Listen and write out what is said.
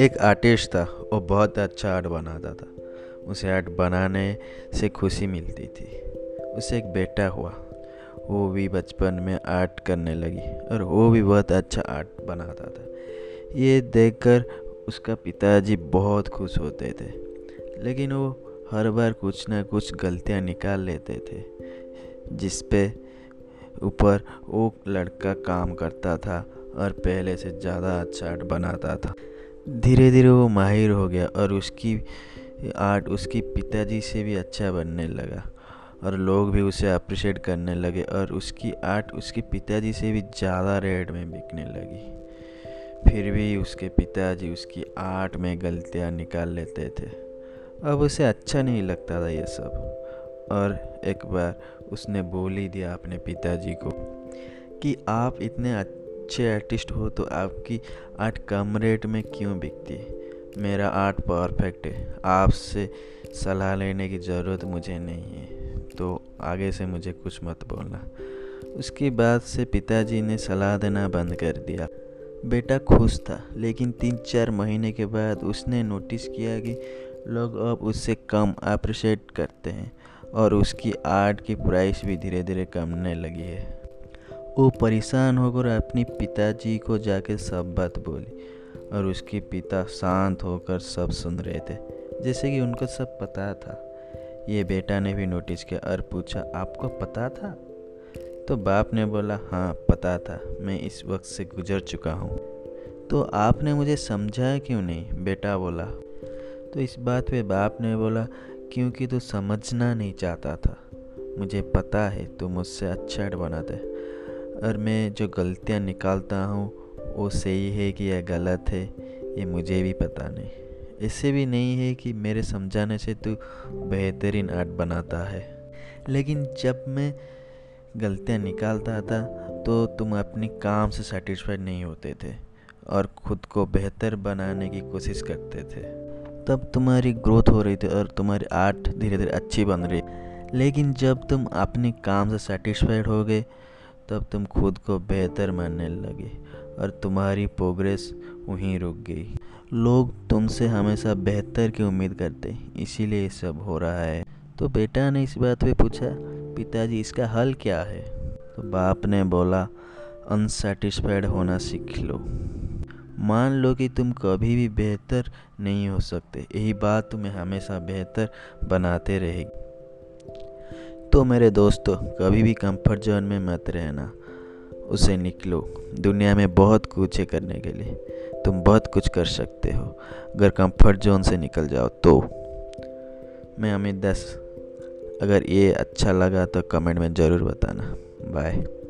एक आर्टिस्ट था, वो बहुत अच्छा आर्ट बनाता था। उसे आर्ट बनाने से खुशी मिलती थी। उसे एक बेटा हुआ, वो भी बचपन में आर्ट करने लगी और वो भी बहुत अच्छा आर्ट बनाता था। ये देखकर उसका पिताजी बहुत खुश होते थे, लेकिन वो हर बार कुछ ना कुछ गलतियाँ निकाल लेते थे, जिस पे ऊपर वो लड़का काम करता था और पहले से ज़्यादा अच्छा आर्ट बनाता था। धीरे धीरे वो माहिर हो गया और उसकी आर्ट उसकी पिताजी से भी अच्छा बनने लगा और लोग भी उसे अप्रिशिएट करने लगे और उसकी आर्ट उसके पिताजी से भी ज़्यादा रेट में बिकने लगी। फिर भी उसके पिताजी उसकी आर्ट में गलतियाँ निकाल लेते थे। अब उसे अच्छा नहीं लगता था ये सब। और एक बार उसने बोल ही दिया अपने पिताजी को कि आप इतने अच्छे आर्टिस्ट हो तो आपकी आर्ट कम रेट में क्यों बिकती? है मेरा आर्ट परफेक्ट है। आपसे सलाह लेने की ज़रूरत मुझे नहीं है। तो आगे से मुझे कुछ मत बोलना। उसके बाद से पिताजी ने सलाह देना बंद कर दिया। बेटा खुश था, लेकिन तीन चार महीने के बाद उसने नोटिस किया कि लोग अब उससे कम अप्रिशिएट करते हैं। और उसकी आर्ट की प्राइस भी धीरे धीरे कमने लगी है। वो परेशान होकर अपने पिताजी को जाकर सब बात बोली और उसके पिता शांत होकर सब सुन रहे थे, जैसे कि उनको सब पता था। ये बेटा ने भी नोटिस किया और पूछा, आपको पता था? तो बाप ने बोला हाँ पता था। मैं इस वक्त से गुजर चुका हूँ। तो आपने मुझे समझाया क्यों नहीं? बेटा बोला। तो इस बात पे बाप ने बोला क्योंकि तू समझना नहीं चाहता था। मुझे पता है तू मुझसे अच्छा बनाते और मैं जो गलतियाँ निकालता हूँ, वो सही है कि यह गलत है, ये मुझे भी पता नहीं। ऐसे भी नहीं है कि मेरे समझाने से तू बेहतरीन आर्ट बनाता है। लेकिन जब मैं गलतियाँ निकालता था तो तुम अपने काम से सेटिस्फाइड नहीं होते थे, और ख़ुद को बेहतर बनाने की कोशिश करते थे। तब तुम्हारी ग्रोथ हो रही थी और तुम्हारी आर्ट धीरे धीरे अच्छी बन रही। लेकिन जब तुम अपने काम से सेटिस्फाइड हो गए, तब तुम खुद को बेहतर मानने लगे और तुम्हारी प्रोग्रेस वहीं रुक गई। लोग तुमसे हमेशा बेहतर की उम्मीद करते इसीलिए ये सब हो रहा है। तो बेटा ने इस बात पे पूछा, पिताजी, इसका हल क्या है? तो बाप ने बोला अनसेटिस्फाइड होना सीख लो। मान लो कि तुम कभी भी बेहतर नहीं हो सकते। यही बात तुम्हें हमेशा बेहतर बनाते रहेगी। तो मेरे दोस्तों, कभी भी कंफर्ट जोन में मत रहना। उसे निकलो। दुनिया में बहुत कुछ है करने के लिए। तुम बहुत कुछ कर सकते हो। अगर कंफर्ट जोन से निकल जाओ तो। मैं अमित दस, अगर ये अच्छा लगा तो कमेंट में ज़रूर बताना। बाय